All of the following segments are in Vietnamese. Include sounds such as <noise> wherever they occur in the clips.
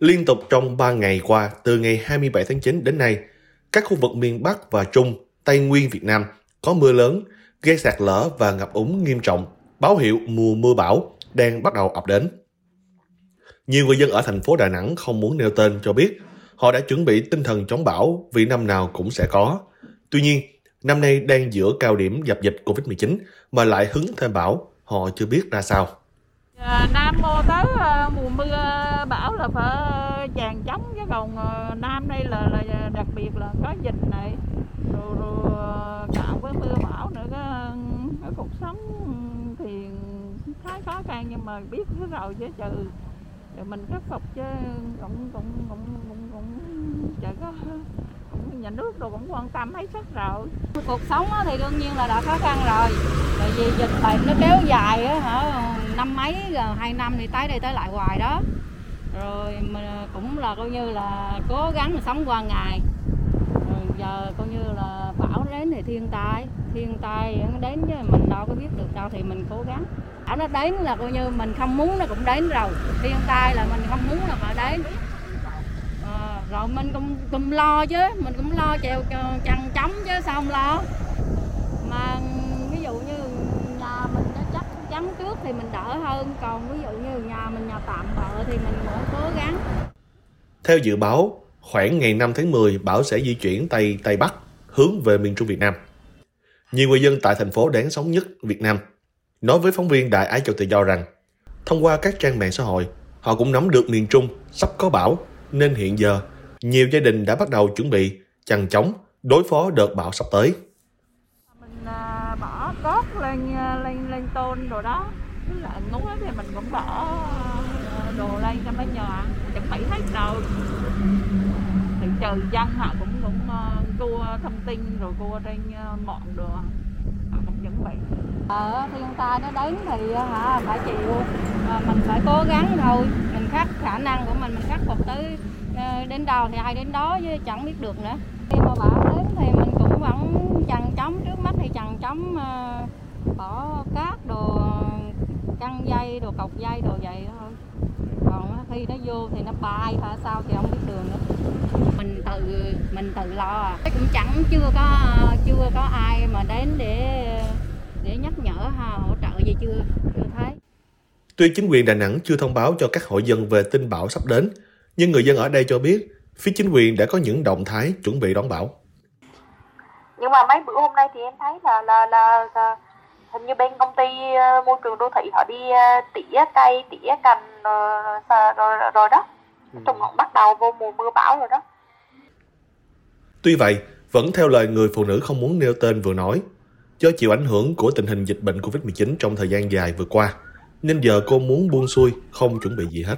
Liên tục trong 3 ngày qua, từ ngày 27 tháng 9 đến nay, các khu vực miền Bắc và Trung, Tây Nguyên Việt Nam có mưa lớn, gây sạt lở và ngập úng nghiêm trọng, báo hiệu mùa mưa bão đang bắt đầu ập đến. Nhiều người dân ở thành phố Đà Nẵng không muốn nêu tên cho biết họ đã chuẩn bị tinh thần chống bão vì năm nào cũng sẽ có. Tuy nhiên, năm nay đang giữa cao điểm dập dịch Covid-19 mà lại hứng thêm bão, họ chưa biết ra sao. Dạ, Nam mô tới ờ, mùa mưa bão là phải ờ, chàng chống chứ còn ờ, Nam đây là, là đặc biệt là có dịch này. Rồi, rồi cộng với mưa bão nữa cái, cái cuộc sống thì khá khó khăn nhưng mà biết rồi chứ trừ rồi mình khắc phục chứ cũng cũng cũng cũng cũng chả có cũng nhà nước rồi cũng quan tâm hết sức rồi. Cuộc sống thì đương nhiên là đã khó khăn rồi tại vì dịch bệnh nó kéo dài á hả? Năm mấy gần hai năm thì tới đây tới lại hoài đó. Rồi mình cũng là coi như là cố gắng mà sống qua ngày. Rồi giờ coi như là bão đến thì thiên tai thiên tai đến chứ mình đâu có biết được đâu thì mình cố gắng. Bão nó đến là coi như mình không muốn nó cũng đến rồi. Thiên tai là mình không muốn là mà đến. À, rồi mình cũng cũng lo chứ mình cũng lo chèo chăn chống chứ sao không lo. Mà ví dụ như chắn trước thì mình đỡ hơn còn ví dụ như nhà mình nhà tạm bợ thì mình vẫn cố gắng Theo dự báo, khoảng ngày 5 tháng 10, bão sẽ di chuyển Tây Tây Bắc, hướng về miền Trung Việt Nam. Nhiều người dân tại thành phố đáng sống nhất Việt Nam nói với phóng viên Đại Ái Châu Tự Do rằng thông qua các trang mạng xã hội, họ cũng nắm được miền Trung sắp có bão, nên hiện giờ nhiều gia đình đã bắt đầu chuẩn bị chằng chóng đối phó đợt bão sắp tới. mình à, bỏ cốt lên à, lên tôn rồi đó. Tức là ngúa thì mình cũng bỏ ờ, đồ lên cho mấy nhà chuẩn bị hết rồi thì trừ dân họ cũng cũng uh, cua thông tin rồi cua trên ờ, uh, mạng đồ. Họ cũng chuẩn bị. Ở thiên tai nó đến thì hả phải chịu. À, mình phải cố gắng thôi. Mình khắc khả năng của mình mình khắc phục tới đến đâu thì hay đến đó chứ chẳng biết được nữa. Khi mà bão đến thì mình cũng vẫn chằn chóng trước mắt thì chằn chóng uh, bỏ cát đồ căng dây đồ cọc dây đồ vậy thôi. Còn khi nó vô thì nó bay hả? Sao thì không biết đường nữa. Mình tự mình tự lo à. Cũng chẳng chưa có chưa có ai mà đến để để nhắc nhở ha, hỗ trợ gì chưa chưa thấy. Tuy chính quyền Đà Nẵng chưa thông báo cho các hộ dân về tin bão sắp đến, nhưng người dân ở đây cho biết phía chính quyền đã có những động thái chuẩn bị đón bão. nhưng mà mấy bữa hôm nay thì em thấy là là là, là hình như bên công ty ờ, môi trường đô thị họ đi ờ, tỉa cây tỉa cành ờ, rồi, rồi, rồi đó. Nói chung họ bắt đầu vô mùa mưa bão rồi đó. Tuy vậy, vẫn theo lời người phụ nữ không muốn nêu tên vừa nói, do chịu ảnh hưởng của tình hình dịch bệnh Covid-19 trong thời gian dài vừa qua, nên giờ cô muốn buông xuôi, không chuẩn bị gì hết.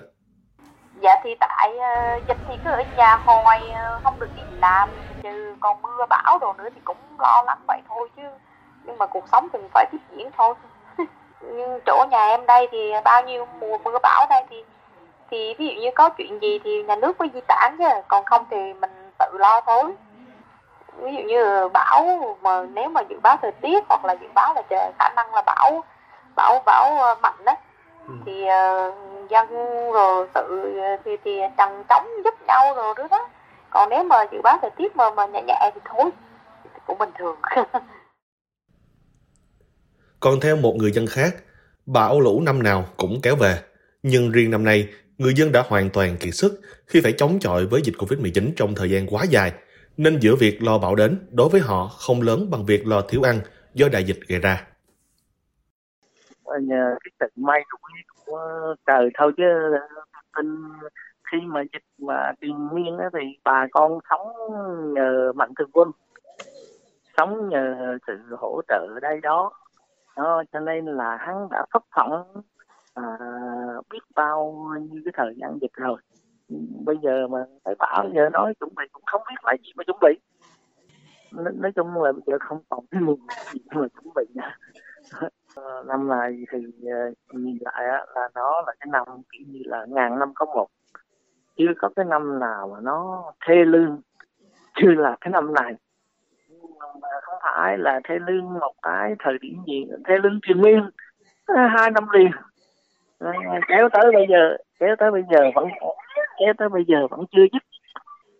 dạ thì tại ờ, dịch thì cứ ở nhà hoài không được đi làm trừ còn mưa bão đồ nữa thì cũng lo lắng vậy thôi chứ nhưng mà cuộc sống thì phải tiếp diễn thôi. <laughs> Nhưng chỗ nhà em đây thì bao nhiêu mùa mưa bão đây thì thì ví dụ như có chuyện gì thì nhà nước mới di tản chứ. Còn không thì mình tự lo thôi. Ví dụ như bão mà nếu mà dự báo thời tiết hoặc là dự báo là trời khả năng là bão bão bão ờ, mạnh đó thì ờ, dân rồi tự thì thì chằng chóng giúp nhau rồi đó. Đó còn nếu mà dự báo thời tiết mà mà nhẹ nhẹ thì thôi cũng bình thường <laughs> Còn theo một người dân khác, bão lũ năm nào cũng kéo về. Nhưng riêng năm nay, người dân đã hoàn toàn kiệt sức khi phải chống chọi với dịch Covid-19 trong thời gian quá dài, nên giữa việc lo bão đến đối với họ không lớn bằng việc lo thiếu ăn do đại dịch gây ra. Ờ, nhờ cái sự may của trời thôi chứ tin khi mà dịch mà tiền miên á thì bà con sống nhờ mạnh thường quân sống nhờ sự hỗ trợ đây đó đó cho nên là hắn đã thất vọng à, biết bao nhiêu cái thời gian dịch rồi. Bây giờ mà thấy bảo giờ nói chuẩn bị cũng không biết là gì mà chuẩn bị. Nói, nói chung là bây giờ không còn cái nguồn gì mà chuẩn bị nữa. Ờ, năm này thì ờ, nhìn lại á, là nó là cái năm kiểu như là ngàn năm có một. Chưa có cái năm nào mà nó thê lương chưa là cái năm này mà không phải là thê lương một cái thời điểm gì thê lương truyền miên à, hai năm liền. À, kéo tới bây giờ kéo tới bây giờ vẫn kéo tới bây giờ vẫn chưa dứt.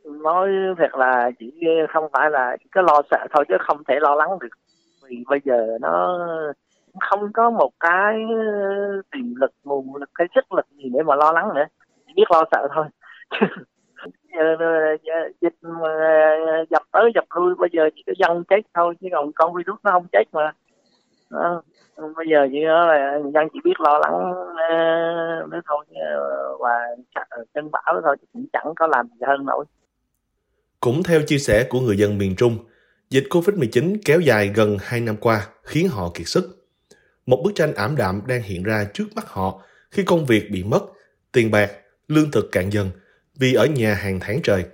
Nói thật là chỉ không phải là chỉ có lo sợ thôi chứ không thể lo lắng được. Vì bây giờ nó không có một cái ờ, tiềm lực nguồn lực cái sức lực gì để mà lo lắng nữa. Chỉ biết lo sợ thôi. <laughs> dịch dập tới dập lui bây giờ chỉ có dân chết thôi chứ còn con virus nó không chết mà. Bây giờ chỉ là dân chỉ biết lo lắng ờ, nữa thôi ờ, và cơn bão nữa thôi cũng chẳng có làm gì hơn nổi. Cũng theo chia sẻ của người dân miền Trung, dịch COVID-19 kéo dài gần 2 năm qua khiến họ kiệt sức. Một bức tranh ảm đạm đang hiện ra trước mắt họ khi công việc bị mất, tiền bạc, lương thực cạn dần vì ở nhà hàng tháng trời.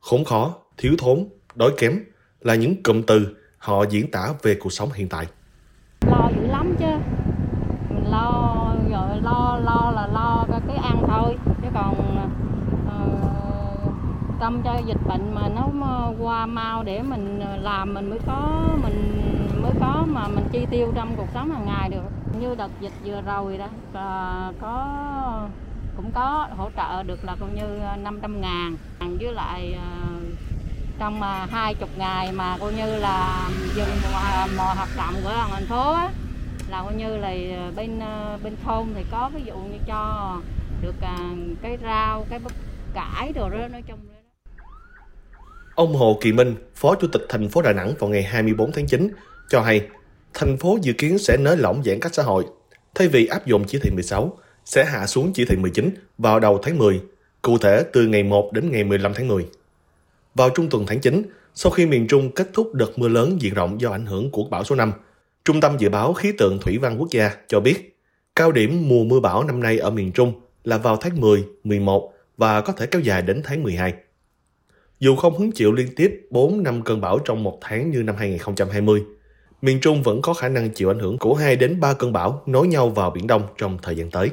Khốn khó, thiếu thốn, đói kém là những cụm từ họ diễn tả về cuộc sống hiện tại. Lo dữ lắm chứ. Mình lo rồi lo lo là lo cái ăn thôi chứ còn ờ, tâm cho dịch bệnh mà nó qua mau để mình làm mình mới có mình mới có mà mình chi tiêu trong cuộc sống hàng ngày được như đợt dịch vừa rồi đó là có cũng có hỗ trợ được là coi như ờ, 500 ngàn với lại ờ, trong mà hai chục ngày mà coi như là dừng mọi hoạt động của thành phố á, là coi như là bên bên thôn thì có ví dụ như cho được cái rau cái bắp cải đồ đó nói chung Ông Hồ Kỳ Minh, Phó Chủ tịch thành phố Đà Nẵng vào ngày 24 tháng 9 cho hay thành phố dự kiến sẽ nới lỏng giãn cách xã hội. Thay vì áp dụng chỉ thị 16, sẽ hạ xuống chỉ thị 19 vào đầu tháng 10, cụ thể từ ngày 1 đến ngày 15 tháng 10. Vào trung tuần tháng 9, sau khi miền Trung kết thúc đợt mưa lớn diện rộng do ảnh hưởng của bão số 5, Trung tâm Dự báo Khí tượng Thủy văn Quốc gia cho biết cao điểm mùa mưa bão năm nay ở miền Trung là vào tháng 10, 11 và có thể kéo dài đến tháng 12. Dù không hứng chịu liên tiếp 4 năm cơn bão trong một tháng như năm 2020, miền Trung vẫn có khả năng chịu ảnh hưởng của 2 đến 3 cơn bão nối nhau vào Biển Đông trong thời gian tới.